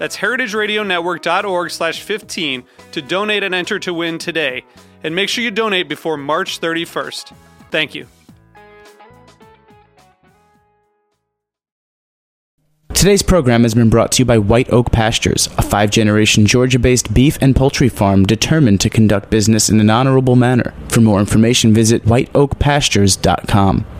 That's heritageradionetwork.org slash 15 to donate and enter to win today. And make sure you donate before March 31st. Thank you. Today's program has been brought to you by White Oak Pastures, a five generation Georgia based beef and poultry farm determined to conduct business in an honorable manner. For more information, visit whiteoakpastures.com.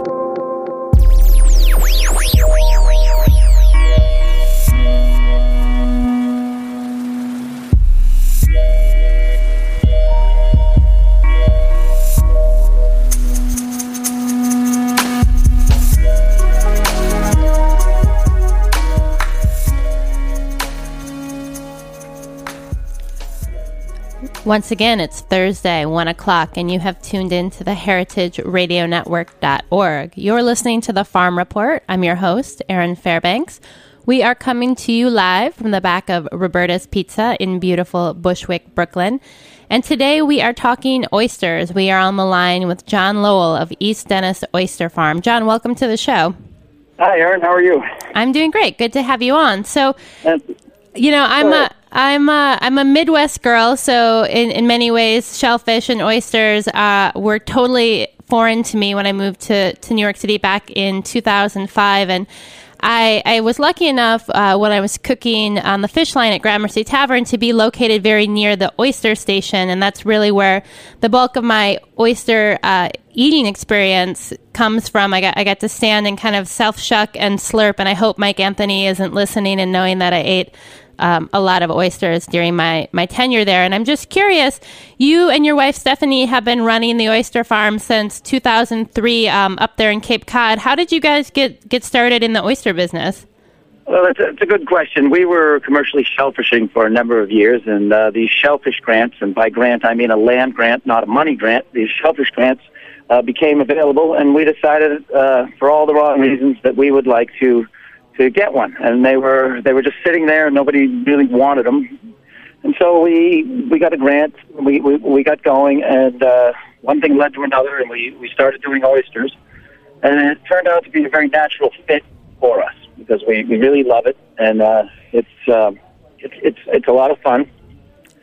Once again, it's Thursday, 1 o'clock, and you have tuned in to the heritageradionetwork.org. You're listening to the Farm Report. I'm your host, Erin Fairbanks. We are coming to you live from the back of Roberta's Pizza in beautiful Bushwick, Brooklyn. And today we are talking oysters. We are on the line with John Lowell of East Dennis Oyster Farm. John, welcome to the show. Hi, Erin. How are you? I'm doing great. Good to have you on. So, you know, I'm a I'm a I'm a Midwest girl, so in, in many ways, shellfish and oysters uh, were totally foreign to me when I moved to, to New York City back in 2005, and I, I was lucky enough uh, when I was cooking on the fish line at Gramercy Tavern to be located very near the oyster station, and that's really where the bulk of my oyster uh, eating experience comes from. I got I got to stand and kind of self shuck and slurp, and I hope Mike Anthony isn't listening and knowing that I ate um, a lot of oysters during my, my tenure there. And I'm just curious, you and your wife Stephanie have been running the oyster farm since 2003 um, up there in Cape Cod. How did you guys get, get started in the oyster business? Well, it's a, it's a good question. We were commercially shellfishing for a number of years, and uh, these shellfish grants, and by grant I mean a land grant, not a money grant, these shellfish grants uh, became available, and we decided, uh, for all the wrong reasons, that we would like to to get one, and they were they were just sitting there, and nobody really wanted them. And so we we got a grant, we we, we got going, and uh, one thing led to another, and we we started doing oysters, and it turned out to be a very natural fit for us because we we really love it, and uh, it's uh, it's it's it's a lot of fun.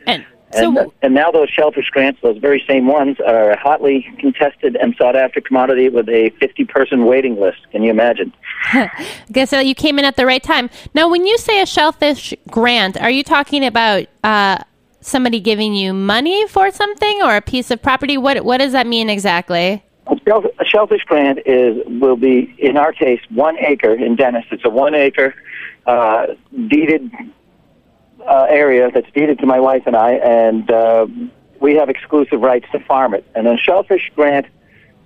And and, so, and now those shellfish grants, those very same ones, are a hotly contested and sought after commodity with a 50 person waiting list. Can you imagine? I guess uh, you came in at the right time. Now, when you say a shellfish grant, are you talking about uh, somebody giving you money for something or a piece of property? What What does that mean exactly? A shellfish grant is will be, in our case, one acre in Dennis. It's a one acre uh, deeded uh, area that's deeded to my wife and I, and uh, we have exclusive rights to farm it. And a shellfish grant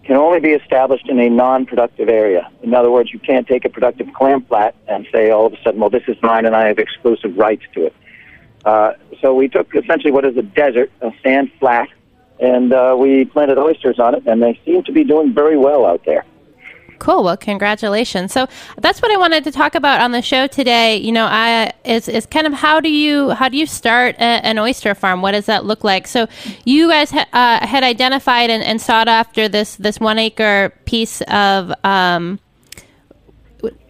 can only be established in a non-productive area. In other words, you can't take a productive clam flat and say all of a sudden, well, this is mine and I have exclusive rights to it. Uh, so we took essentially what is a desert, a sand flat, and uh, we planted oysters on it, and they seem to be doing very well out there. Cool. Well, congratulations. So that's what I wanted to talk about on the show today. You know, I is is kind of how do you how do you start a, an oyster farm? What does that look like? So you guys ha, uh, had identified and, and, sought after this this one acre piece of um,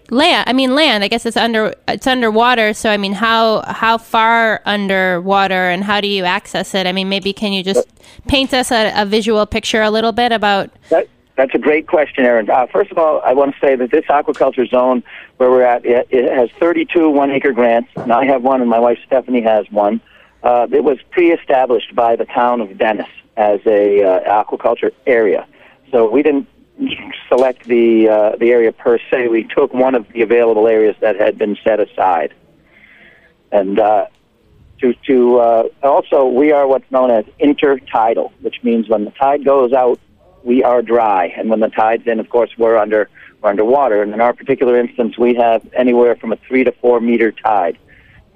land. I mean, land. I guess it's under it's underwater. So I mean, how how far underwater and how do you access it? I mean, maybe can you just paint us a, a visual picture a little bit about? That- That's a great question, Erin. Uh, first of all, I want to say that this aquaculture zone where we're at, it, it has 32 one-acre grants, and I have one, and my wife Stephanie has one. Uh, it was pre-established by the town of Dennis as a uh, aquaculture area, so we didn't select the uh, the area per se. We took one of the available areas that had been set aside, and uh, to to uh, also we are what's known as intertidal, which means when the tide goes out, we are dry, and when the tide's in, of course, we're under we're underwater. And in our particular instance, we have anywhere from a three to four meter tide.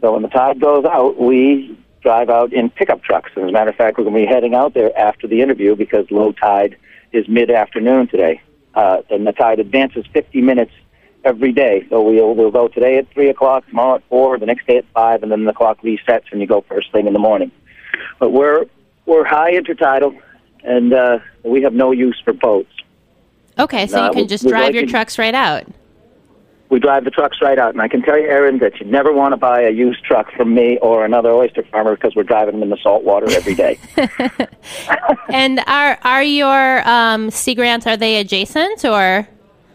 So when the tide goes out, we drive out in pickup trucks. And as a matter of fact, we're going to be heading out there after the interview because low tide is mid afternoon today. Uh, and the tide advances 50 minutes every day. So we'll we'll go today at three o'clock, tomorrow at four, the next day at five, and then the clock resets and you go first thing in the morning. But we're we're high intertidal, and uh, we have no use for boats. Okay, so uh, you can just drive like your trucks right out. We drive the trucks right out, and I can tell you, Erin, that you never want to buy a used truck from me or another oyster farmer because we're driving them in the salt water every day. and are are your um, sea grants are they adjacent or?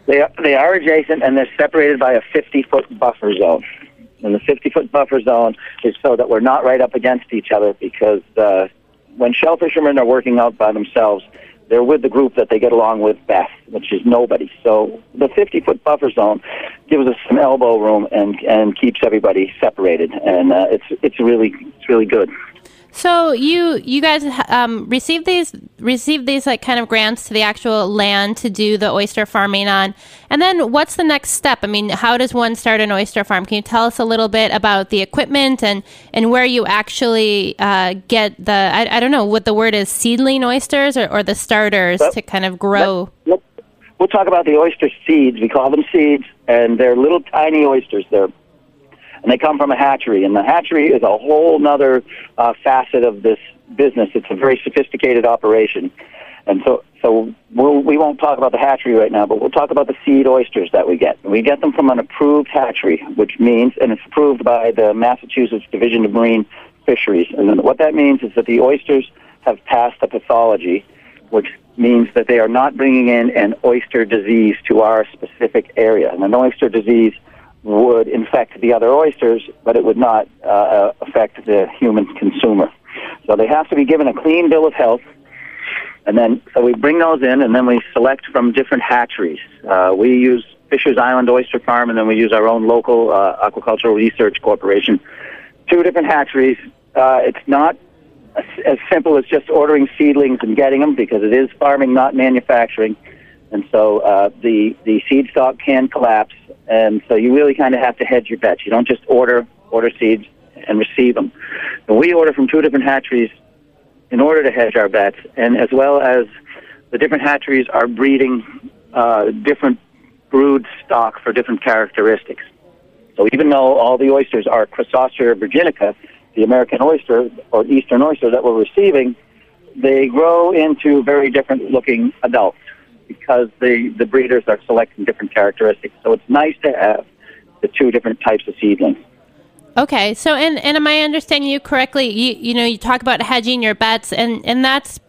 They are, they are adjacent, and they're separated by a 50 foot buffer zone. And the 50 foot buffer zone is so that we're not right up against each other because uh, when shell fishermen are working out by themselves, they're with the group that they get along with best, which is nobody. So the 50 foot buffer zone gives us some elbow room and and keeps everybody separated, and uh, it's it's really it's really good. So you you guys um, received these received these like kind of grants to the actual land to do the oyster farming on, and then what's the next step? I mean, how does one start an oyster farm? Can you tell us a little bit about the equipment and and where you actually uh, get the I, I, don't know what the word is seedling oysters or, or the starters well, to kind of grow. Let, let, we'll talk about the oyster seeds. We call them seeds, and they're little tiny oysters. They're and they come from a hatchery. And the hatchery is a whole other uh, facet of this business. It's a very sophisticated operation. And so, so we'll, we won't talk about the hatchery right now, but we'll talk about the seed oysters that we get. We get them from an approved hatchery, which means, and it's approved by the Massachusetts Division of Marine Fisheries. And what that means is that the oysters have passed the pathology, which means that they are not bringing in an oyster disease to our specific area. And an oyster disease would infect the other oysters, but it would not uh, affect the human consumer. So they have to be given a clean bill of health. And then, so we bring those in, and then we select from different hatcheries. Uh, we use Fisher's Island Oyster Farm, and then we use our own local uh, aquacultural research corporation. Two different hatcheries. Uh, it's not as simple as just ordering seedlings and getting them because it is farming, not manufacturing. And so uh, the the seed stock can collapse, and so you really kind of have to hedge your bets. You don't just order order seeds and receive them. And we order from two different hatcheries in order to hedge our bets, and as well as the different hatcheries are breeding uh, different brood stock for different characteristics. So even though all the oysters are Crassostrea virginica, the American oyster or eastern oyster that we're receiving, they grow into very different looking adults because the, the breeders are selecting different characteristics. So it's nice to have the two different types of seedlings. Okay, so and and am I understanding you correctly? You you know you talk about hedging your bets, and and that's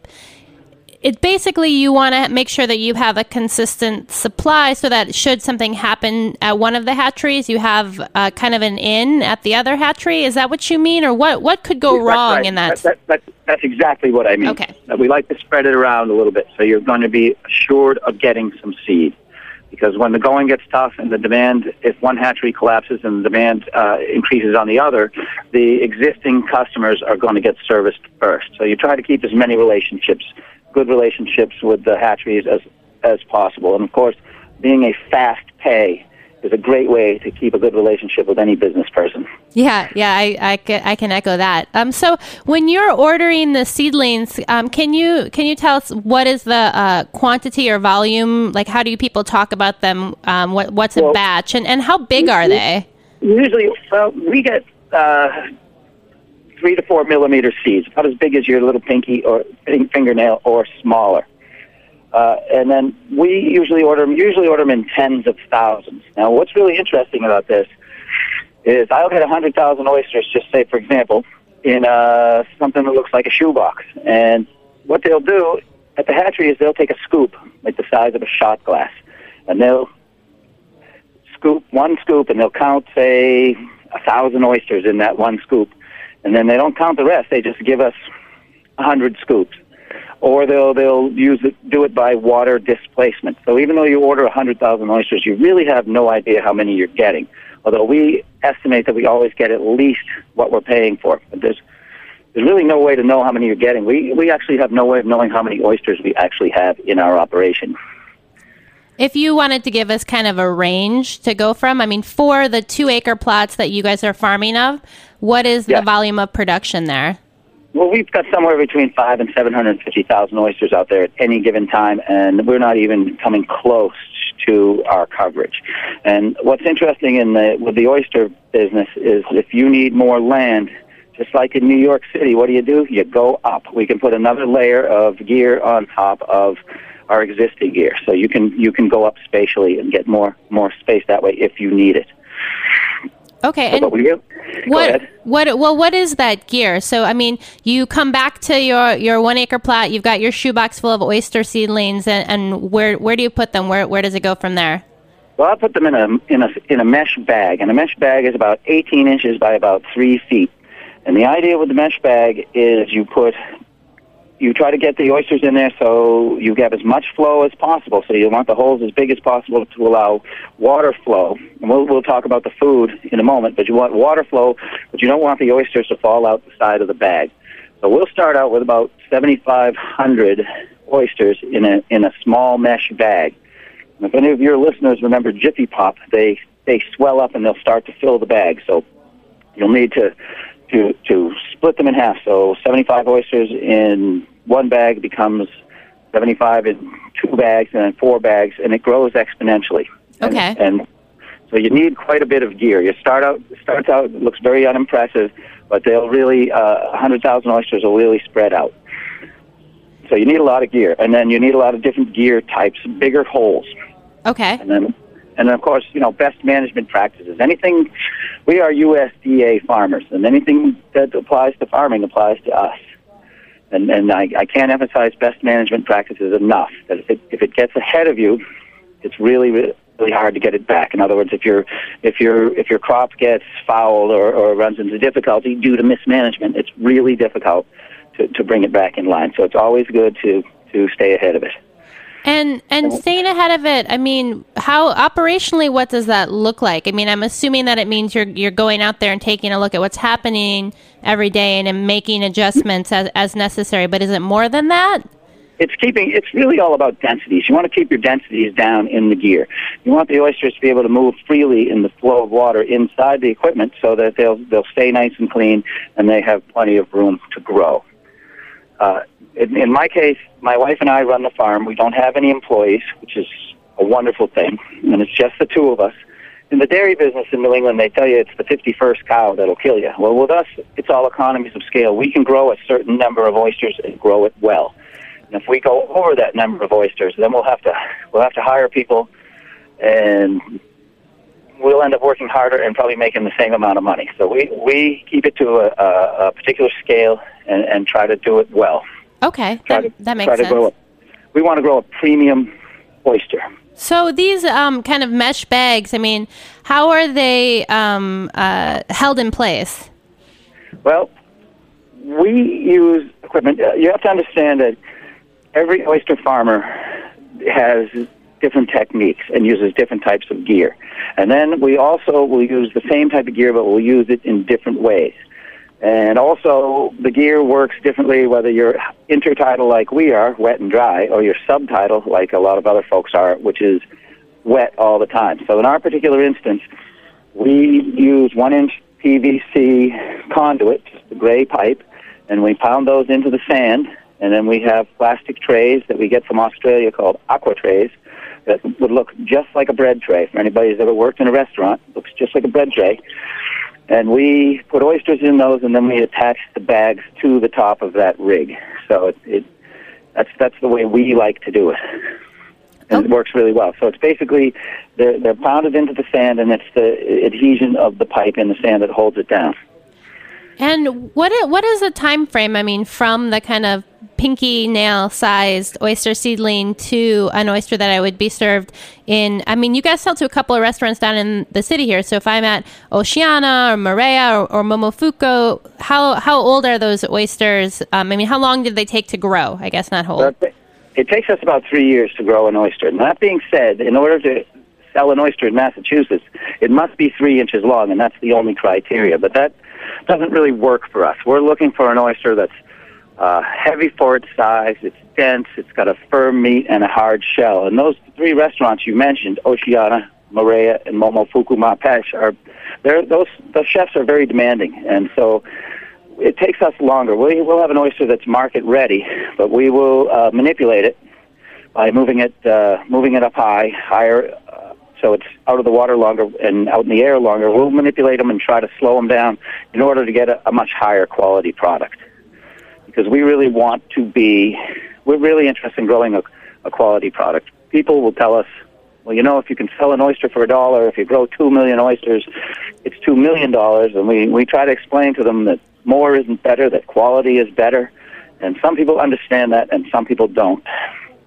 it. Basically, you want to make sure that you have a consistent supply, so that should something happen at one of the hatcheries, you have uh, kind of an in at the other hatchery. Is that what you mean, or what what could go wrong right. in that? that, that, that that's exactly what I mean. Okay. We like to spread it around a little bit, so you're going to be assured of getting some seed. Because when the going gets tough and the demand, if one hatchery collapses and the demand uh, increases on the other, the existing customers are going to get serviced first. So you try to keep as many relationships, good relationships with the hatcheries as as possible. And of course, being a fast pay is a great way to keep a good relationship with any business person. Yeah, yeah, I, I, can, I can echo that. Um, so when you're ordering the seedlings, um, can you can you tell us what is the uh, quantity or volume? Like, how do you people talk about them? Um, what what's a well, batch, and, and how big are they? Usually, well, we get uh, three to four millimeter seeds, about as big as your little pinky or fingernail, or smaller. Uh, and then we usually order them, usually order them in tens of thousands. Now, what's really interesting about this is I'll get 100,000 oysters, just say, for example, in uh, something that looks like a shoebox. And what they'll do at the hatchery is they'll take a scoop like the size of a shot glass, and they'll scoop one scoop, and they'll count say a thousand oysters in that one scoop, and then they don't count the rest. They just give us a hundred scoops, or they'll they'll use it do it by water displacement. So even though you order a hundred thousand oysters, you really have no idea how many you're getting. Although we estimate that we always get at least what we're paying for. But there's there's really no way to know how many you're getting. We we actually have no way of knowing how many oysters we actually have in our operation. If you wanted to give us kind of a range to go from, I mean, for the two acre plots that you guys are farming of, what is Yeah. the volume of production there? Well, we've got somewhere between five and seven hundred fifty thousand oysters out there at any given time, and we're not even coming close to our coverage. And what's interesting in the with the oyster business is if you need more land, just like in New York City, what do you do? You go up. We can put another layer of gear on top of our existing gear, so you can you can go up spatially and get more more space that way if you need it. Okay, but and what what well what is that gear? So I mean, you come back to your your one acre plot, you've got your shoebox full of oyster seedlings, and, and where where do you put them? Where where does it go from there? Well, I put them in a in a in a mesh bag, and a mesh bag is about 18 inches by about three feet. And the idea with the mesh bag is you put you try to get the oysters in there so you have as much flow as possible. So you want the holes as big as possible to allow water flow. And we'll we'll talk about the food in a moment, but you want water flow, but you don't want the oysters to fall out the side of the bag. So we'll start out with about 7,500 oysters in a in a small mesh bag. And if any of your listeners remember Jiffy Pop, they they swell up and they'll start to fill the bag. So you'll need to to to split them in half. So 75 oysters in one bag becomes 75 in two bags and then four bags, and it grows exponentially. Okay. And, so you need quite a bit of gear. You start out starts out looks very unimpressive, but they'll really uh, 100,000 oysters will really spread out. So you need a lot of gear, and then you need a lot of different gear types, bigger holes. Okay. And then, and then of course, you know, best management practices. Anything, we are USDA farmers, and anything that applies to farming applies to us. And, and I, I can't emphasize best management practices enough. That if it, if it gets ahead of you, it's really, really really hard to get it back. In other words, if your if your if your crop gets fouled or, or runs into difficulty due to mismanagement, it's really difficult to, to bring it back in line. So it's always good to to stay ahead of it. And and staying ahead of it, I mean, how operationally what does that look like? I mean, I'm assuming that it means you're you're going out there and taking a look at what's happening every day and, and making adjustments as as necessary, but is it more than that? It's keeping. It's really all about densities. You want to keep your densities down in the gear. You want the oysters to be able to move freely in the flow of water inside the equipment, so that they'll they'll stay nice and clean, and they have plenty of room to grow. Uh, in, in my case, my wife and I run the farm. We don't have any employees, which is a wonderful thing, and it's just the two of us. In the dairy business in New England, they tell you it's the 51st cow that'll kill you. Well, with us, it's all economies of scale. We can grow a certain number of oysters and grow it well. And if we go over that number of oysters, then we'll have to we'll have to hire people, and we'll end up working harder and probably making the same amount of money. So we we keep it to a, a, a particular scale and, and try to do it well. Okay, Try that, to that makes sense. A, we want to grow a premium oyster. So these um, kind of mesh bags, I mean, how are they um, uh, held in place? Well, we use equipment. Uh, you have to understand that every oyster farmer has different techniques and uses different types of gear. And then we also will use the same type of gear, but we'll use it in different ways. And also, the gear works differently whether you're intertidal like we are, wet and dry, or you're subtidal like a lot of other folks are, which is wet all the time. So in our particular instance, we use one inch PVC conduit, just gray pipe, and we pound those into the sand. And then we have plastic trays that we get from Australia called aqua trays that would look just like a bread tray. For anybody who's ever worked in a restaurant, it looks just like a bread tray. And we put oysters in those, and then we attach the bags to the top of that rig. So it, it that's that's the way we like to do it, and it works really well. So it's basically they're they're pounded into the sand, and it's the adhesion of the pipe in the sand that holds it down. And what is, what is the time frame? I mean, from the kind of pinky nail sized oyster seedling to an oyster that I would be served in. I mean, you guys sell to a couple of restaurants down in the city here. So if I'm at Oceana or Marea or, or Momofuku, how how old are those oysters? Um, I mean, how long did they take to grow? I guess not whole. It takes us about three years to grow an oyster. That being said, in order to sell an oyster in Massachusetts, it must be three inches long, and that's the only criteria. But that doesn't really work for us. We're looking for an oyster that's uh, heavy for its size, it's dense, it's got a firm meat and a hard shell. And those three restaurants you mentioned, Oceana, Marea, and Momofuku Ma Peche, are they're, those those chefs are very demanding, and so it takes us longer. We will have an oyster that's market ready, but we will uh, manipulate it by moving it uh, moving it up high, higher, so it's out of the water longer and out in the air longer. We'll manipulate them and try to slow them down in order to get a, a much higher quality product. Because we really want to be, we're really interested in growing a, a quality product. People will tell us, well, you know, if you can sell an oyster for a dollar, if you grow two million oysters, it's two million dollars. And we, we try to explain to them that more isn't better, that quality is better. And some people understand that and some people don't.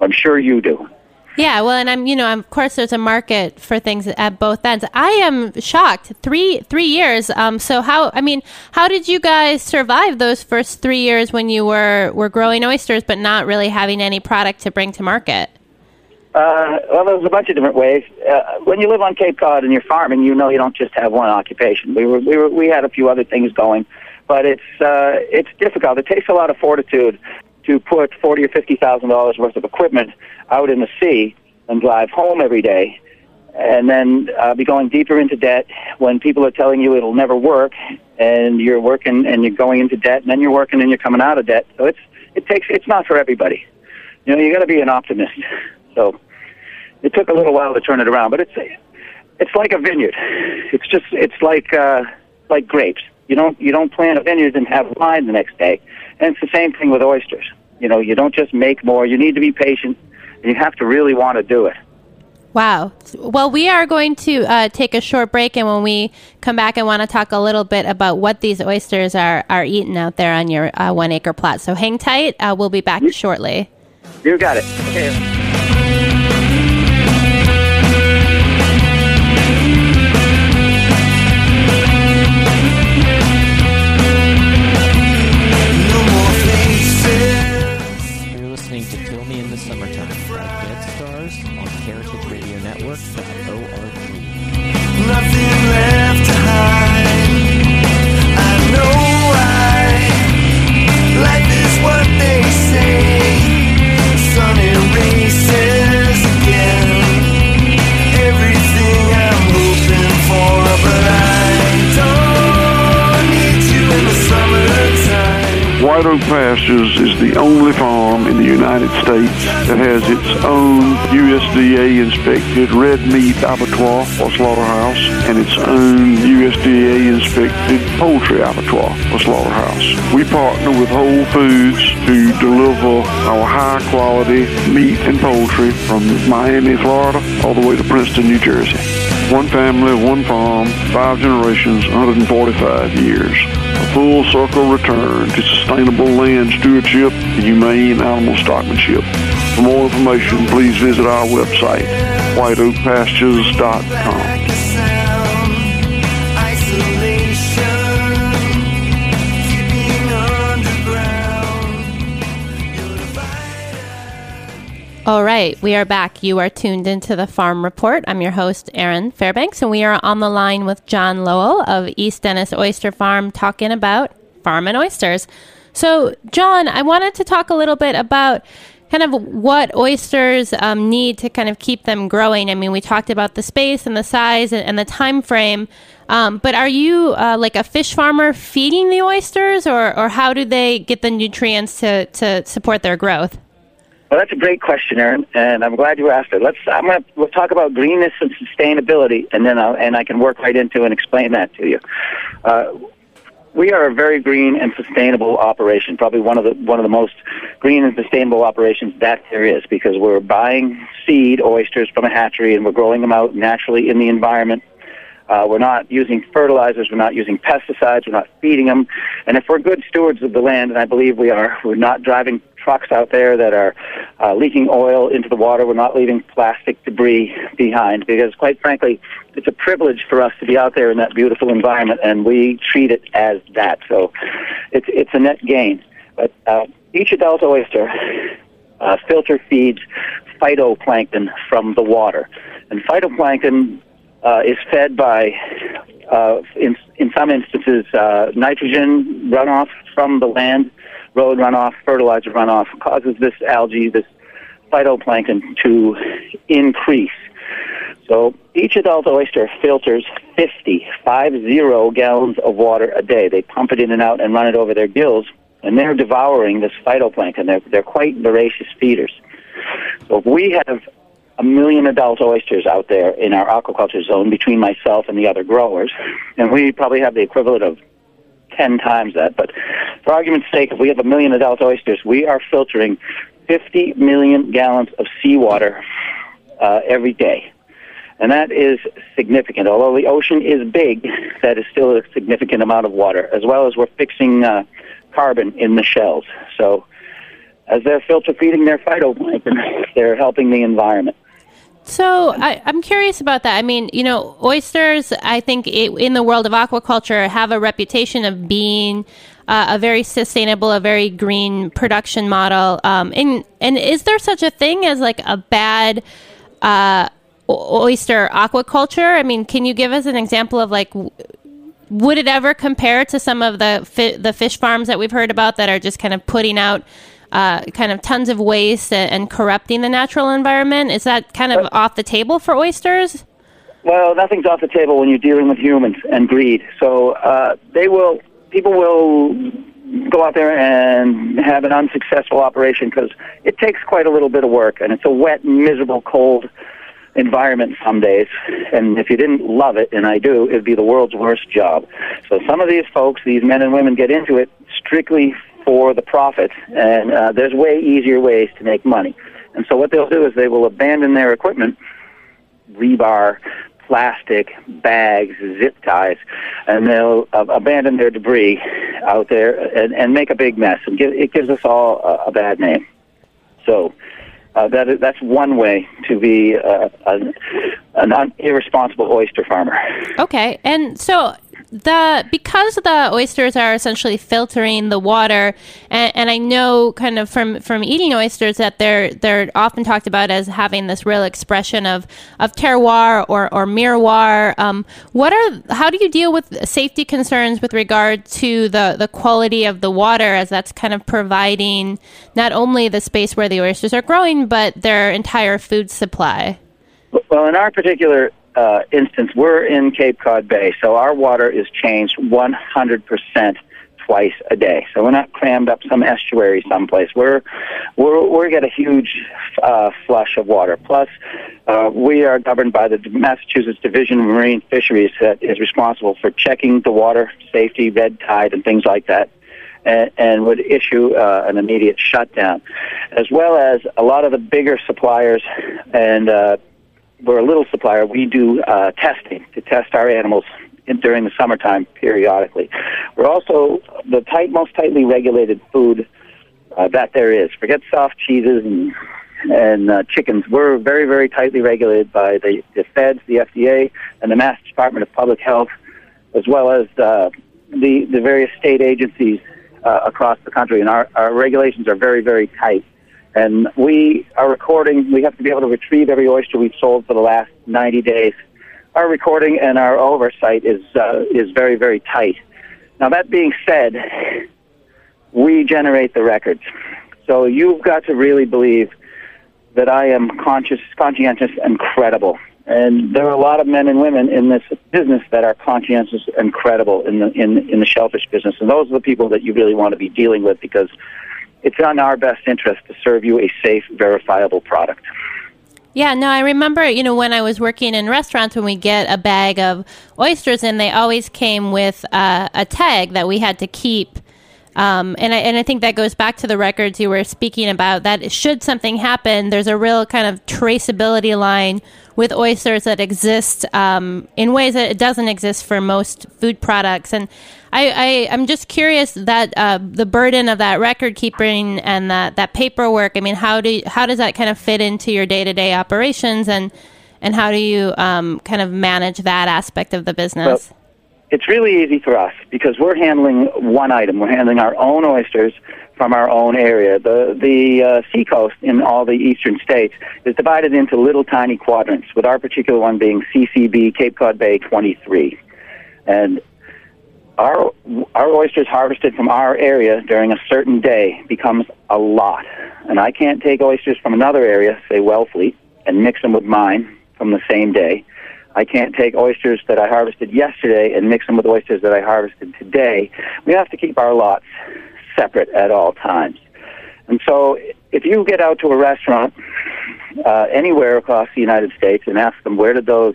I'm sure you do. Yeah, well, and I'm, you know, of course, there's a market for things at both ends. I am shocked. Three three years. Um, so how? I mean, how did you guys survive those first three years when you were were growing oysters, but not really having any product to bring to market? Uh, well, there's a bunch of different ways. Uh, when you live on Cape Cod and you're farming, you know you don't just have one occupation. We were we were we had a few other things going, but it's uh, it's difficult. It takes a lot of fortitude to put forty or fifty thousand dollars worth of equipment out in the sea and drive home every day, and then uh, be going deeper into debt when people are telling you it'll never work, and you're working and you're going into debt, and then you're working and you're coming out of debt. So it's it takes it's not for everybody. You know, you got to be an optimist. So it took a little while to turn it around, but it's it's like a vineyard. It's just it's like uh, like grapes. You don't you don't plant a vineyard and have wine the next day. And it's the same thing with oysters. You know, you don't just make more. You need to be patient. And you have to really want to do it. Wow. Well, we are going to uh, take a short break, and when we come back, I want to talk a little bit about what these oysters are, are eating out there on your uh, one acre plot. So hang tight. Uh, we'll be back you, shortly. You got it. Okay. Red meat abattoir or slaughterhouse and its own USDA inspected poultry abattoir or slaughterhouse. We partner with Whole Foods to deliver our high quality meat and poultry from Miami, Florida all the way to Princeton, New Jersey. One family, one farm, five generations, 145 years a full circle return to sustainable land stewardship and humane animal stockmanship. For more information, please visit our website, whiteoakpastures.com. All right, we are back. You are tuned into the Farm Report. I'm your host, Erin Fairbanks, and we are on the line with John Lowell of East Dennis Oyster Farm talking about farm and oysters. So, John, I wanted to talk a little bit about kind of what oysters um, need to kind of keep them growing. I mean, we talked about the space and the size and, and the time frame. Um, but are you uh, like a fish farmer feeding the oysters, or, or how do they get the nutrients to, to support their growth? Well, that's a great question, Erin, and I'm glad you asked it. Let's. I'm to we'll talk about greenness and sustainability, and then I'll, and I can work right into and explain that to you. Uh, we are a very green and sustainable operation, probably one of the one of the most green and sustainable operations that there is, because we're buying seed oysters from a hatchery and we're growing them out naturally in the environment. Uh, we're not using fertilizers. We're not using pesticides. We're not feeding them. And if we're good stewards of the land, and I believe we are, we're not driving trucks out there that are uh, leaking oil into the water. We're not leaving plastic debris behind because, quite frankly, it's a privilege for us to be out there in that beautiful environment, and we treat it as that. So it's it's a net gain. But uh, each adult oyster uh, filter feeds phytoplankton from the water, and phytoplankton uh, is fed by, uh, in in some instances, uh, nitrogen runoff from the land, road runoff, fertilizer runoff causes this algae, this phytoplankton to increase. So each adult oyster filters 50, 50 gallons of water a day. They pump it in and out and run it over their gills, and they're devouring this phytoplankton. They're, they're quite voracious feeders. So if we have a million adult oysters out there in our aquaculture zone between myself and the other growers, and we probably have the equivalent of 10 times that. But for argument's sake, if we have a million adult oysters, we are filtering 50 million gallons of seawater uh, every day. And that is significant. Although the ocean is big, that is still a significant amount of water, as well as we're fixing uh, carbon in the shells. So as they're filter feeding their phytoplankton, they're helping the environment. So I, am curious about that. I mean, you know, oysters, I think it, in the world of aquaculture have a reputation of being uh, a very sustainable, a very green production model. Um, and, and is there such a thing as like a bad uh, oyster aquaculture? I mean, can you give us an example of like, would it ever compare to some of the fi- the fish farms that we've heard about that are just kind of putting out uh, kind of tons of waste and corrupting the natural environment. Is that kind of off the table for oysters? Well, nothing's off the table when you're dealing with humans and greed. So uh, they will, people will go out there and have an unsuccessful operation because it takes quite a little bit of work, and it's a wet, miserable, cold environment some days. And if you didn't love it, and I do, it'd be the world's worst job. So some of these folks, these men and women, get into it strictly for the profit, and uh, there's way easier ways to make money. And so what they'll do is they will abandon their equipment, rebar, plastic, bags, zip ties, and they'll uh, abandon their debris out there and, and make a big mess. And give, it gives us all a, a bad name. So uh, that is, that's one way to be uh, an, an irresponsible oyster farmer. Okay, and so the because the oysters are essentially filtering the water, and, and, I know kind of from from eating oysters that they're they're often talked about as having this real expression of of terroir or or merroir. Um, what are how do you deal with safety concerns with regard to the the quality of the water, as that's kind of providing not only the space where the oysters are growing, but their entire food supply. Well, in our particular uh, instance, we're in Cape Cod Bay, so our water is changed 100% twice a day. So we're not crammed up some estuary someplace. We're we're we get a huge uh, flush of water. Plus, uh, we are governed by the Massachusetts Division of Marine Fisheries that is responsible for checking the water safety, red tide, and things like that. And, and would issue uh, an immediate shutdown, as well as a lot of the bigger suppliers and uh, we're a little supplier. We do uh, testing to test our animals in, during the summertime periodically. We're also the tight, most tightly regulated food uh, that there is. Forget soft cheeses and and uh, chickens. We're very, very tightly regulated by the, the feds, the FDA, and the Mass Department of Public Health, as well as uh, the the various state agencies uh, across the country. And our, our regulations are very, very tight. And we are recording, we have to be able to retrieve every oyster we've sold for the last 90 days. Our recording and our oversight is, uh, is very, very tight. Now, that being said, we generate the records. So you've got to really believe that I am conscious, conscientious, and credible. And there are a lot of men and women in this business that are conscientious and credible in the in in the shellfish business, and those are the people that you really want to be dealing with because it's in our best interest to serve you a safe, verifiable product. Yeah, no, I remember, you know, when I was working in restaurants, when we get a bag of oysters and they always came with uh, a tag that we had to keep Um, and I and I think that goes back to the records you were speaking about. That should something happen, there's a real kind of traceability line with oysters that exist um, in ways that it doesn't exist for most food products. And I, I am just curious that uh, the burden of that record keeping and that that paperwork. I mean, how do how does that kind of fit into your day to day operations and and how do you um, kind of manage that aspect of the business? Well, it's really easy for us because we're handling one item. We're handling our own oysters from our own area. The the uh, seacoast in all the eastern states is divided into little tiny quadrants, with our particular one being CCB Cape Cod Bay 23, and our our oysters harvested from our area during a certain day becomes a lot, and I can't take oysters from another area, say Wellfleet, and mix them with mine from the same day. I can't take oysters that I harvested yesterday and mix them with oysters that I harvested today. We have to keep our lots separate at all times. And so if you get out to a restaurant uh, anywhere across the United States and ask them where did those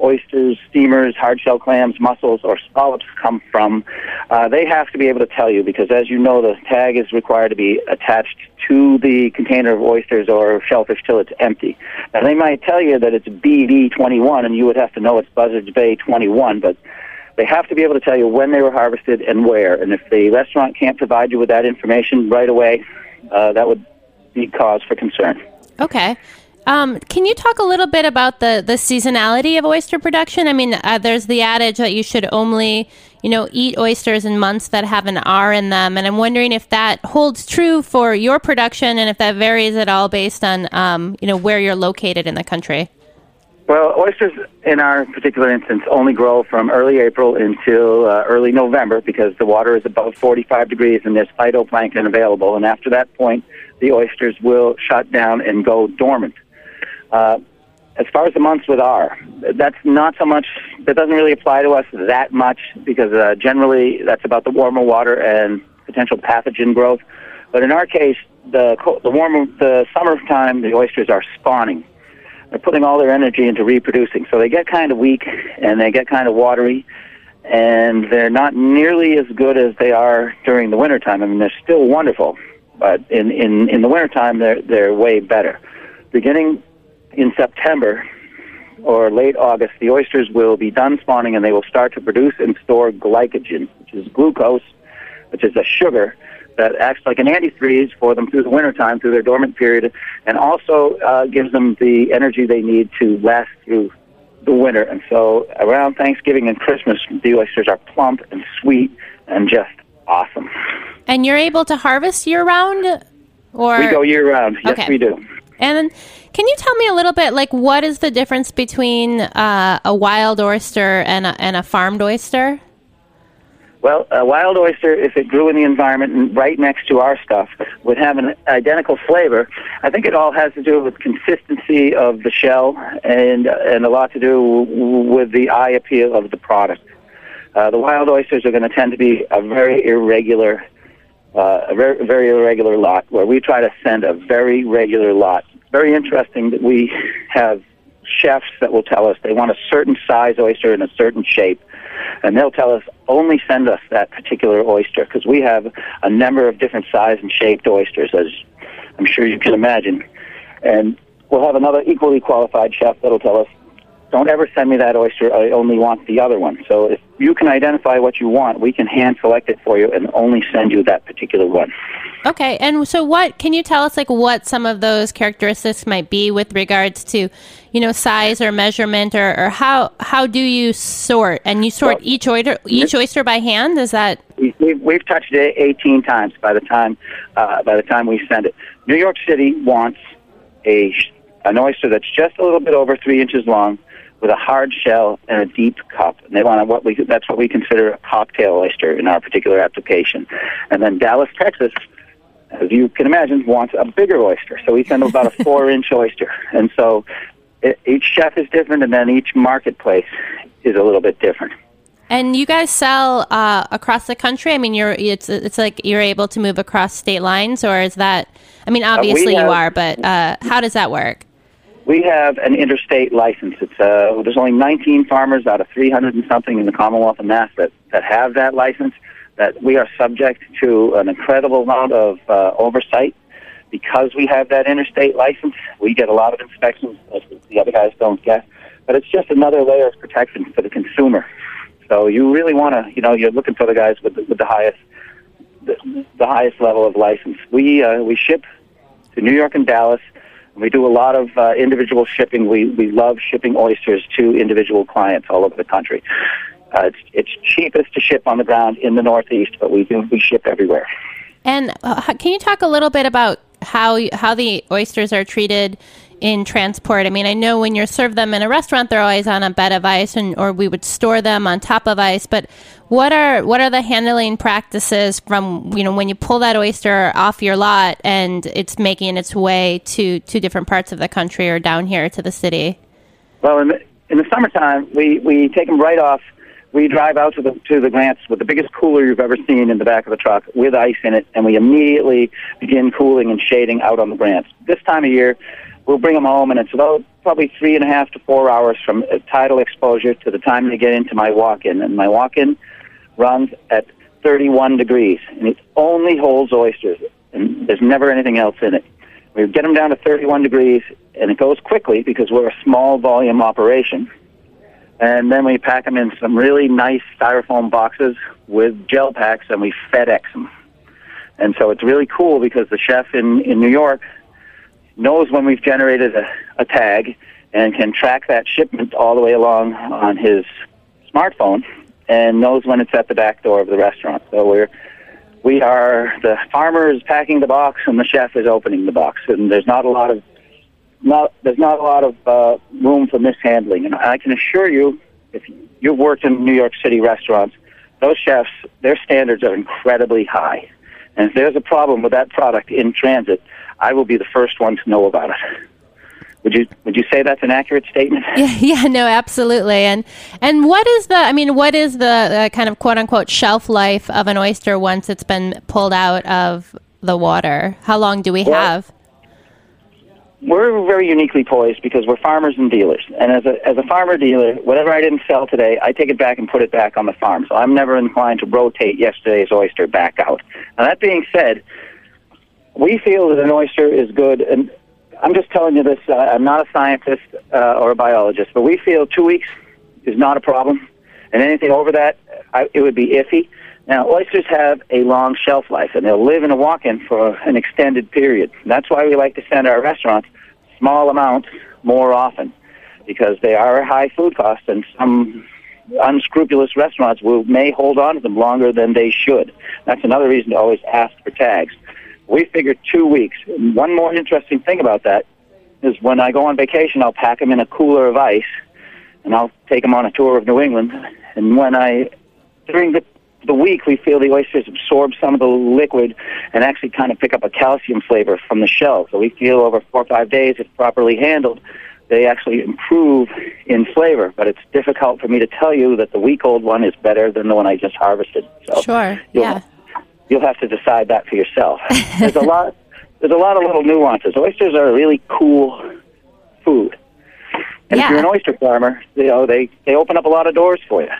oysters, steamers, hard shell clams, mussels, or scallops come from, uh, they have to be able to tell you because, as you know, the tag is required to be attached to the container of oysters or shellfish till it's empty. Now, they might tell you that it's BD 21, and you would have to know it's Buzzards Bay 21, but they have to be able to tell you when they were harvested and where. And if the restaurant can't provide you with that information right away, uh, that would be cause for concern. Okay. Um, can you talk a little bit about the, the seasonality of oyster production? I mean, uh, there's the adage that you should only, you know, eat oysters in months that have an R in them, and I'm wondering if that holds true for your production and if that varies at all based on, um, you know, where you're located in the country. Well, oysters in our particular instance only grow from early April until uh, early November because the water is above 45 degrees and there's phytoplankton available. And after that point, the oysters will shut down and go dormant. Uh, as far as the months with R, that's not so much, that doesn't really apply to us that much because uh, generally that's about the warmer water and potential pathogen growth. But in our case, the, the warmer, the summertime, the oysters are spawning they're putting all their energy into reproducing. So they get kind of weak and they get kind of watery and they're not nearly as good as they are during the wintertime. I mean, they're still wonderful, but in, in, in the wintertime, they're, they're way better. Beginning in September or late August, the oysters will be done spawning and they will start to produce and store glycogen, which is glucose, which is a sugar that acts like an antifreeze for them through the wintertime, through their dormant period, and also uh, gives them the energy they need to last through the winter. And so around Thanksgiving and Christmas, the oysters are plump and sweet and just awesome. And you're able to harvest year round? Or we go year round. Yes, okay. we do. And can you tell me a little bit, like, what is the difference between uh, a wild oyster and a, and a farmed oyster? Well, a wild oyster, if it grew in the environment and right next to our stuff, would have an identical flavor. I think it all has to do with consistency of the shell and and a lot to do with the eye appeal of the product. Uh, the wild oysters are going to tend to be a very irregular, uh, a very, very irregular lot, where we try to send a very regular lot. Very interesting that we have chefs that will tell us they want a certain size oyster in a certain shape and they'll tell us only send us that particular oyster because we have a number of different size and shaped oysters, as I'm sure you can imagine. And we'll have another equally qualified chef that'll tell us, don't ever send me that oyster. I only want the other one. So if you can identify what you want, we can hand select it for you and only send you that particular one. Okay. And so what can you tell us like what some of those characteristics might be with regards to, you know, size or measurement or, or how how do you sort and you sort well, each oyster each oyster by hand? Is that we've, we've touched it 18 times by the time uh, by the time we send it. New York City wants a an oyster that's just a little bit over three inches long with a hard shell and a deep cup. And they want what we that's what we consider a cocktail oyster in our particular application. And then Dallas, Texas, as you can imagine, wants a bigger oyster. So we send them about a four-inch oyster. And so it, each chef is different, and then each marketplace is a little bit different. And you guys sell uh, across the country. I mean, you're it's it's like you're able to move across state lines, or is that? I mean, uh, obviously uh, have, you are, but uh, how does that work? We have an interstate license. It's uh, there's only 19 farmers out of 300 and something in the Commonwealth of Mass that, that have that license. that we are subject to an incredible amount of uh, oversight because we have that interstate license. We get a lot of inspections that the other guys don't get, but it's just another layer of protection for the consumer. So you really want to, you know, you're looking for the guys with the, with the highest, the, the highest level of license. We uh, we ship to New York and Dallas. We do a lot of uh, individual shipping. We we love shipping oysters to individual clients all over the country. Uh, it's, it's cheapest to ship on the ground in the Northeast, but we do we ship everywhere. And uh, can you talk a little bit about how how the oysters are treated in transport? I mean, I know when you serve them in a restaurant, they're always on a bed of ice, and or we would store them on top of ice. But what are what are the handling practices from you know when you pull that oyster off your lot and it's making its way to to different parts of the country or down here to the city? Well, in the, in the summertime, we we take them right off we drive out to the to the grants with the biggest cooler you've ever seen in the back of the truck with ice in it, and we immediately begin cooling and shading out on the grants. This time of year, we'll bring them home, and it's about probably three and a half to four hours from uh, tidal exposure to the time they get into my walk-in, and my walk-in runs at 31 degrees, and it only holds oysters, and there's never anything else in it. We get them down to 31 degrees, and it goes quickly because we're a small volume operation and then we pack them in some really nice styrofoam boxes with gel packs, and we FedEx them. And so it's really cool because the chef in, in New York knows when we've generated a, a tag and can track that shipment all the way along on his smartphone and knows when it's at the back door of the restaurant. So we're we are the farmer is packing the box and the chef is opening the box, and there's not a lot of not there's not a lot of uh, room for mishandling. And I can assure you, if you've worked in New York City restaurants, those chefs, their standards are incredibly high. And if there's a problem with that product in transit, I will be the first one to know about it. Would you would you say that's an accurate statement? Yeah, yeah, no, absolutely. And and what is the I mean, what is the uh, kind of quote unquote shelf life of an oyster once it's been pulled out of the water? How long do we well, have? we're very uniquely poised because we're farmers and dealers. And as a as a farmer dealer, whatever I didn't sell today, I take it back and put it back on the farm. So I'm never inclined to rotate yesterday's oyster back out. Now that being said, we feel that an oyster is good, and I'm just telling you this. Uh, I'm not a scientist uh, or a biologist, but we feel two weeks is not a problem, and anything over that, I, it would be iffy. Now, oysters have a long shelf life, and they'll live in a walk-in for an extended period. That's why we like to send our restaurants small amounts more often, because they are a high food cost, and some unscrupulous restaurants will may hold on to them longer than they should. That's another reason to always ask for tags. We figured two weeks. One more interesting thing about that is when I go on vacation, I'll pack them in a cooler of ice, and I'll take them on a tour of New England. And when I during the the week, we feel the oysters absorb some of the liquid and actually kind of pick up a calcium flavor from the shell. So we feel over four or five days, if properly handled, they actually improve in flavor. But it's difficult for me to tell you that the week old one is better than the one I just harvested. So sure. Yeah. You'll have to decide that for yourself. there's a lot. There's a lot of little nuances. Oysters are a really cool food, and yeah. if you're an oyster farmer, you know they they open up a lot of doors for you.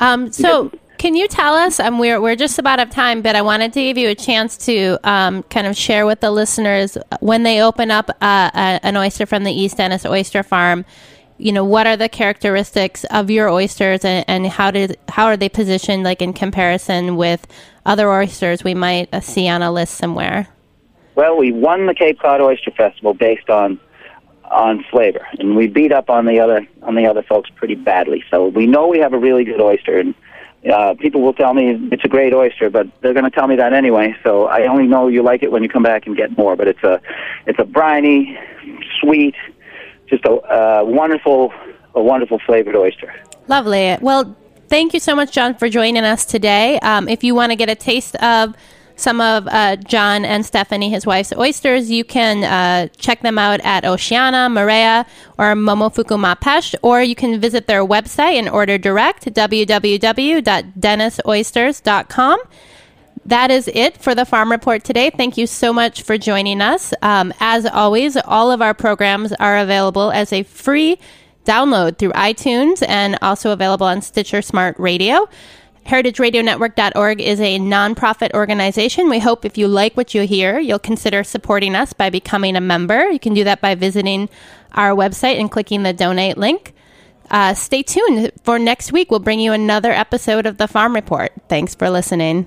Um, so can you tell us? Um, we're we're just about out of time, but I wanted to give you a chance to um, kind of share with the listeners when they open up uh, a, an oyster from the East Dennis Oyster Farm. You know, what are the characteristics of your oysters, and, and how did how are they positioned, like in comparison with other oysters we might uh, see on a list somewhere? Well, we won the Cape Cod Oyster Festival based on on flavor, and we beat up on the other on the other folks pretty badly. So we know we have a really good oyster, and uh, people will tell me it's a great oyster, but they're going to tell me that anyway. So I only know you like it when you come back and get more. But it's a, it's a briny, sweet, just a uh, wonderful, a wonderful flavored oyster. Lovely. Well, thank you so much, John, for joining us today. Um, if you want to get a taste of some of uh, John and Stephanie, his wife's oysters, you can uh, check them out at Oceana, Marea, or Momofuku Ma Peche, or you can visit their website and order direct, www.dennisoysters.com. That is it for the Farm Report today. Thank you so much for joining us. Um, as always, all of our programs are available as a free download through iTunes and also available on Stitcher Smart Radio. HeritageRadioNetwork.org is a nonprofit organization. We hope if you like what you hear, you'll consider supporting us by becoming a member. You can do that by visiting our website and clicking the donate link. Uh, stay tuned for next week. We'll bring you another episode of the Farm Report. Thanks for listening.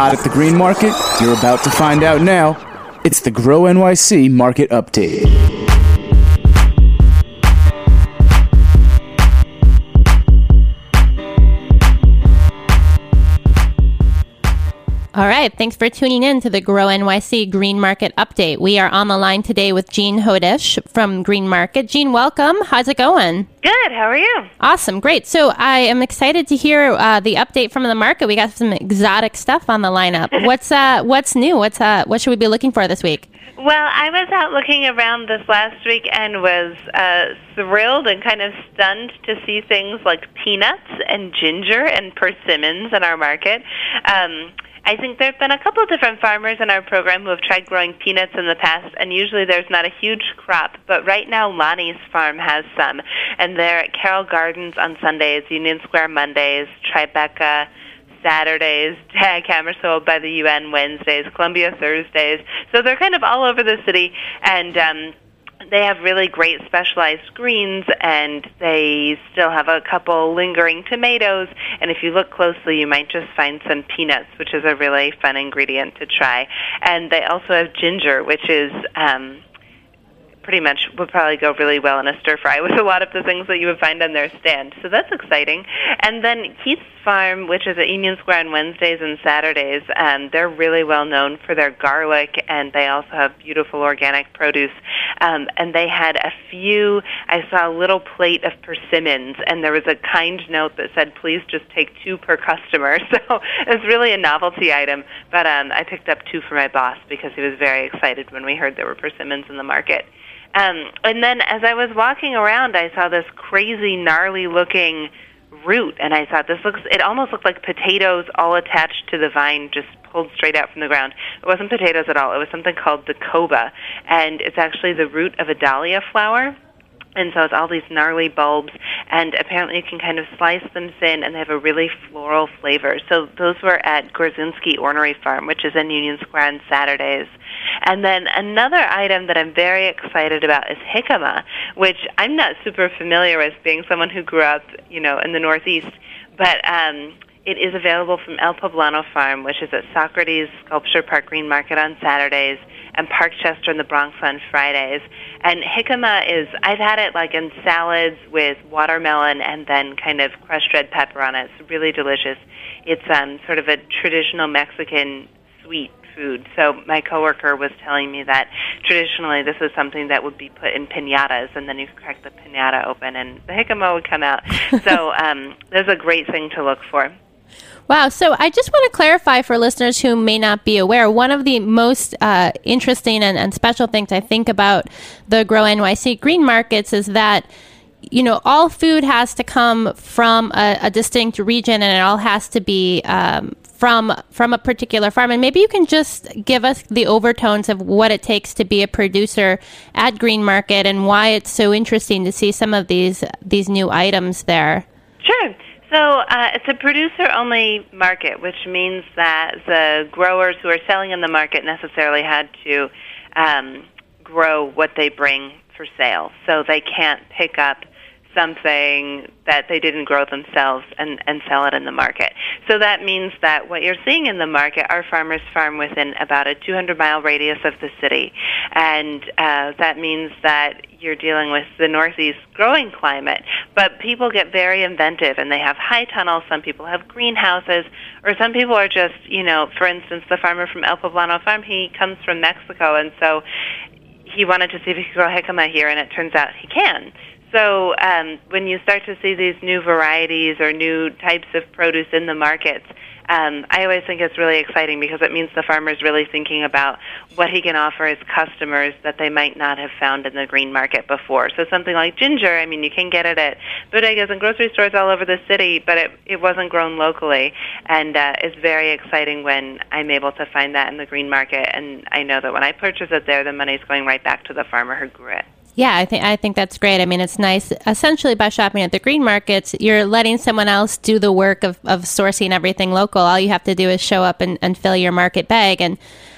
Hot at the green market? You're about to find out now. It's the Grow NYC Market Update. All right. Thanks for tuning in to the Grow NYC Green Market Update. We are on the line today with Jeanne Hodesh from Green Market. Jeanne, welcome. How's it going? Good. How are you? Awesome. Great. So I am excited to hear uh, the update from the market. We got some exotic stuff on the lineup. What's uh, what's new? What's uh, what should we be looking for this week? Well, I was out looking around this last week and was uh, thrilled and kind of stunned to see things like peanuts and ginger and persimmons in our market. Um, I think there have been a couple of different farmers in our program who have tried growing peanuts in the past, and usually there's not a huge crop. But right now, Lonnie's farm has some, and they're at Carroll Gardens on Sundays, Union Square Mondays, Tribeca. Saturdays, Dag Hammarskjold by the UN Wednesdays, Columbia Thursdays. So they're kind of all over the city, and um, they have really great specialized greens and they still have a couple lingering tomatoes. And if you look closely you might just find some peanuts which is a really fun ingredient to try. And they also have ginger which is um pretty much would probably go really well in a stir fry with a lot of the things that you would find on their stand. So that's exciting. And then Keith's Farm, which is at Union Square on Wednesdays and Saturdays, um, they're really well known for their garlic, and they also have beautiful organic produce. Um, and they had a few. I saw a little plate of persimmons, and there was a kind note that said, "Please just take two per customer." So it's really a novelty item. But um, I picked up two for my boss because he was very excited when we heard there were persimmons in the market. Um, and then as I was walking around, I saw this crazy, gnarly looking root, and I thought this looks. It almost looked like potatoes all attached to the vine, just pulled straight out from the ground. It wasn't potatoes at all. It was something called the coba, and it's actually the root of a dahlia flower. And so it's all these gnarly bulbs, and apparently you can kind of slice them thin, and they have a really floral flavor. So those were at Gorzynski Ornery Farm, which is in Union Square on Saturdays. And then another item that I'm very excited about is jicama, which I'm not super familiar with, being someone who grew up, you know, in the Northeast. But um, it is available from El Poblano Farm, which is at Socrates Sculpture Park Green Market on Saturdays and Parkchester in the Bronx on Fridays. And jicama is I've had it like in salads with watermelon and then kind of crushed red pepper on it. It's really delicious. It's um, sort of a traditional Mexican sweet food. So my coworker was telling me that traditionally this is something that would be put in pinatas, and then you crack the pinata open, and the jicama would come out. so um, there's a great thing to look for. Wow. So I just want to clarify for listeners who may not be aware, one of the most uh, interesting and, and special things I think about the Grow NYC green markets is that you know, all food has to come from a, a distinct region, and it all has to be um, from from a particular farm. And maybe you can just give us the overtones of what it takes to be a producer at Green Market and why it's so interesting to see some of these these new items there. Sure. So uh, it's a producer-only market, which means that the growers who are selling in the market necessarily had to um, grow what they bring for sale. So they can't pick up something that they didn't grow themselves and, and sell it in the market. So that means that what you're seeing in the market are farmers farm within about a 200 mile radius of the city. And uh, that means that you're dealing with the Northeast growing climate. But people get very inventive and they have high tunnels. Some people have greenhouses, or some people are just, you know, for instance, the farmer from El Poblano Farm, he comes from Mexico, and so he wanted to see if he could grow jicama here, and it turns out he can. So um, when you start to see these new varieties or new types of produce in the markets, um, I always think it's really exciting because it means the farmer is really thinking about what he can offer his customers that they might not have found in the green market before. So something like ginger, I mean, you can get it at bodegas and grocery stores all over the city, but it, it wasn't grown locally. And uh, it's very exciting when I'm able to find that in the green market. And I know that when I purchase it there, the money's going right back to the farmer who grew it. Yeah, I think I think that's great. I mean, it's nice. Essentially, by shopping at the green markets, you're letting someone else do the work of, of sourcing everything local. All you have to do is show up and, and fill your market bag. And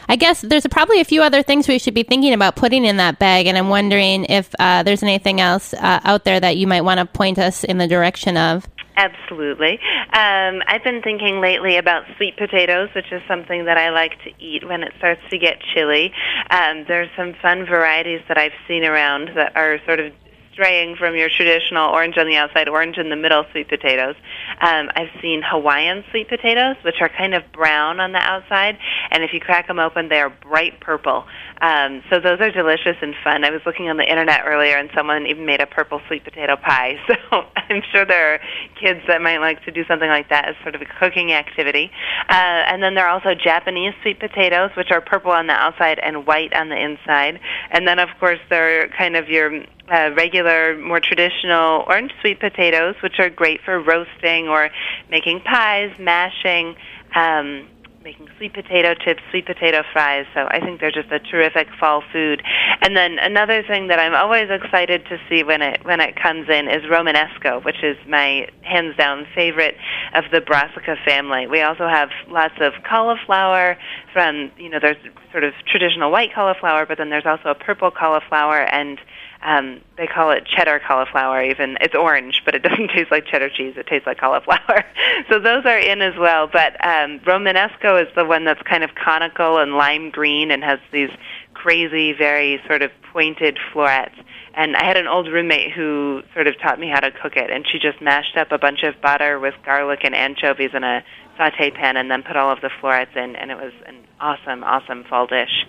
I guess there's probably a few other things we should be thinking about putting in that bag. And I'm wondering if uh, there's anything else uh, out there that you might want to point us in the direction of. Absolutely. Um, I've been thinking lately about sweet potatoes, which is something that I like to eat when it starts to get chilly. Um, there's some fun varieties that I've seen around that are sort of straying from your traditional orange on the outside, orange in the middle sweet potatoes. Um, I've seen Hawaiian sweet potatoes, which are kind of brown on the outside, and if you crack them open, they are bright purple. Um, so those are delicious and fun. I was looking on the internet earlier, and someone even made a purple sweet potato pie. So I'm sure there are kids that might like to do something like that as sort of a cooking activity. Uh, and then there are also Japanese sweet potatoes, which are purple on the outside and white on the inside. And then, of course, there are kind of your uh, regular, more traditional orange sweet potatoes, which are great for roasting or making pies, mashing. Um, making sweet potato chips, sweet potato fries. So I think they're just a terrific fall food. And then another thing that I'm always excited to see when it when it comes in is Romanesco, which is my hands down favorite of the brassica family. We also have lots of cauliflower from you know there's sort of traditional white cauliflower, but then there's also a purple cauliflower and um, they call it cheddar cauliflower. Even it's orange, but it doesn't taste like cheddar cheese. It tastes like cauliflower. so those are in as well. But um, Romanesco is the one that's kind of conical and lime green and has these crazy, very sort of pointed florets. And I had an old roommate who sort of taught me how to cook it, and she just mashed up a bunch of butter with garlic and anchovies in a saute pan, and then put all of the florets in, and it was an awesome, awesome fall dish.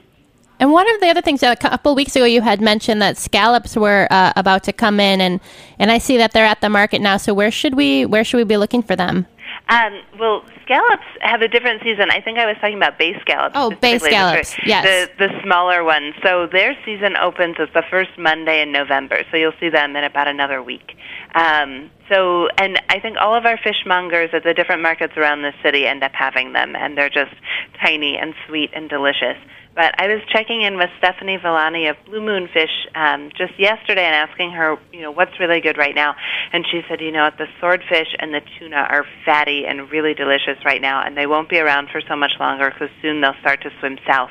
And one of the other things that a couple weeks ago you had mentioned that scallops were uh, about to come in, and and I see that they're at the market now. So where should we where should we be looking for them? Um, well, scallops have a different season. I think I was talking about bay scallops. Oh, bay scallops, yes. The, the smaller ones. So their season opens as the first Monday in November. So you'll see them in about another week. Um, so, and I think all of our fishmongers at the different markets around the city end up having them, and they're just tiny and sweet and delicious. But I was checking in with Stephanie Villani of Blue Moon Fish um, just yesterday and asking her, you know, what's really good right now. And she said, you know, what, the swordfish and the tuna are fatty and really delicious right now, and they won't be around for so much longer because soon they'll start to swim south.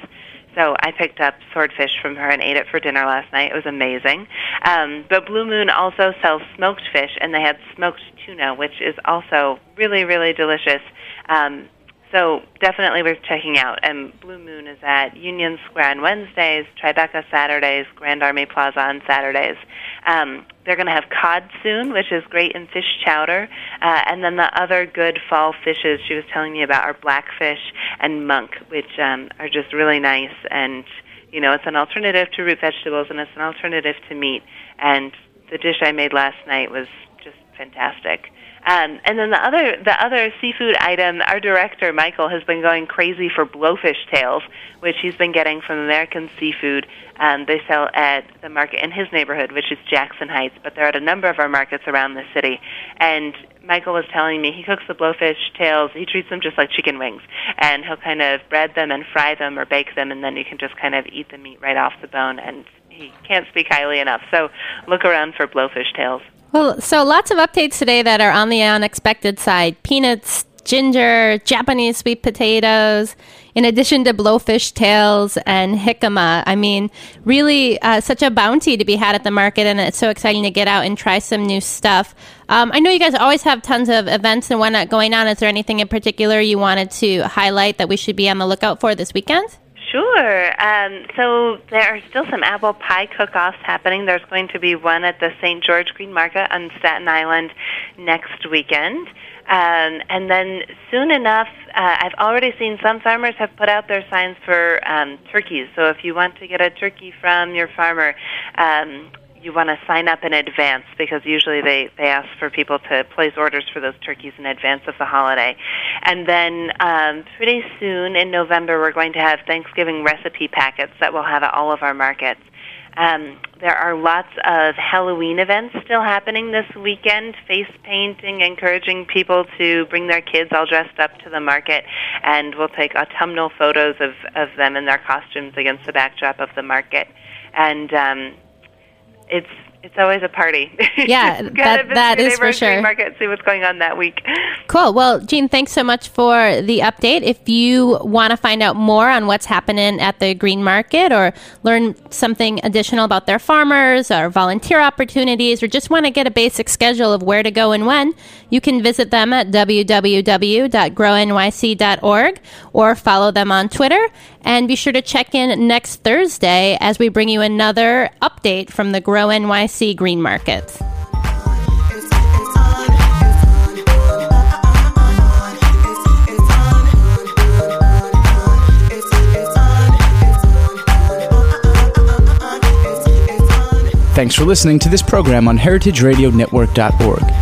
So I picked up swordfish from her and ate it for dinner last night. It was amazing. Um, but Blue Moon also sells smoked fish, and they had smoked tuna, which is also really, really delicious. Um, so definitely worth checking out. And Blue Moon is at Union Square on Wednesdays, Tribeca Saturdays, Grand Army Plaza on Saturdays. Um, they're going to have cod soon, which is great in fish chowder. Uh, and then the other good fall fishes she was telling me about are blackfish and monk, which um, are just really nice. And, you know, it's an alternative to root vegetables and it's an alternative to meat. And the dish I made last night was just fantastic. Um, and then the other the other seafood item, our director Michael has been going crazy for blowfish tails, which he's been getting from American Seafood. Um, they sell at the market in his neighborhood, which is Jackson Heights, but they're at a number of our markets around the city. And Michael was telling me he cooks the blowfish tails. He treats them just like chicken wings, and he'll kind of bread them and fry them or bake them, and then you can just kind of eat the meat right off the bone. And he can't speak highly enough. So look around for blowfish tails. Well, so lots of updates today that are on the unexpected side. Peanuts ginger, Japanese sweet potatoes, in addition to blowfish tails and jicama. I mean, really uh, such a bounty to be had at the market, and it's so exciting to get out and try some new stuff. Um, I know you guys always have tons of events and whatnot going on. Is there anything in particular you wanted to highlight that we should be on the lookout for this weekend? Sure. Um, so there are still some apple pie cook-offs happening. There's going to be one at the St. George Green Market on Staten Island next weekend. Um, and then soon enough, uh, I've already seen some farmers have put out their signs for um, turkeys. So if you want to get a turkey from your farmer, um, you want to sign up in advance because usually they, they ask for people to place orders for those turkeys in advance of the holiday. And then um, pretty soon in November, we're going to have Thanksgiving recipe packets that we'll have at all of our markets. Um, there are lots of Halloween events still happening this weekend, face painting, encouraging people to bring their kids all dressed up to the market, and we'll take autumnal photos of, of them in their costumes against the backdrop of the market. And um, it's it's always a party. Yeah, that, that is for sure. Market, see what's going on that week. Cool. Well, Jeanne, thanks so much for the update. If you want to find out more on what's happening at the Green Market or learn something additional about their farmers or volunteer opportunities or just want to get a basic schedule of where to go and when, you can visit them at www.grownyc.org or follow them on Twitter. And be sure to check in next Thursday as we bring you another update from the Grow NYC Green Market. Thanks for listening to this program on heritageradionetwork.org.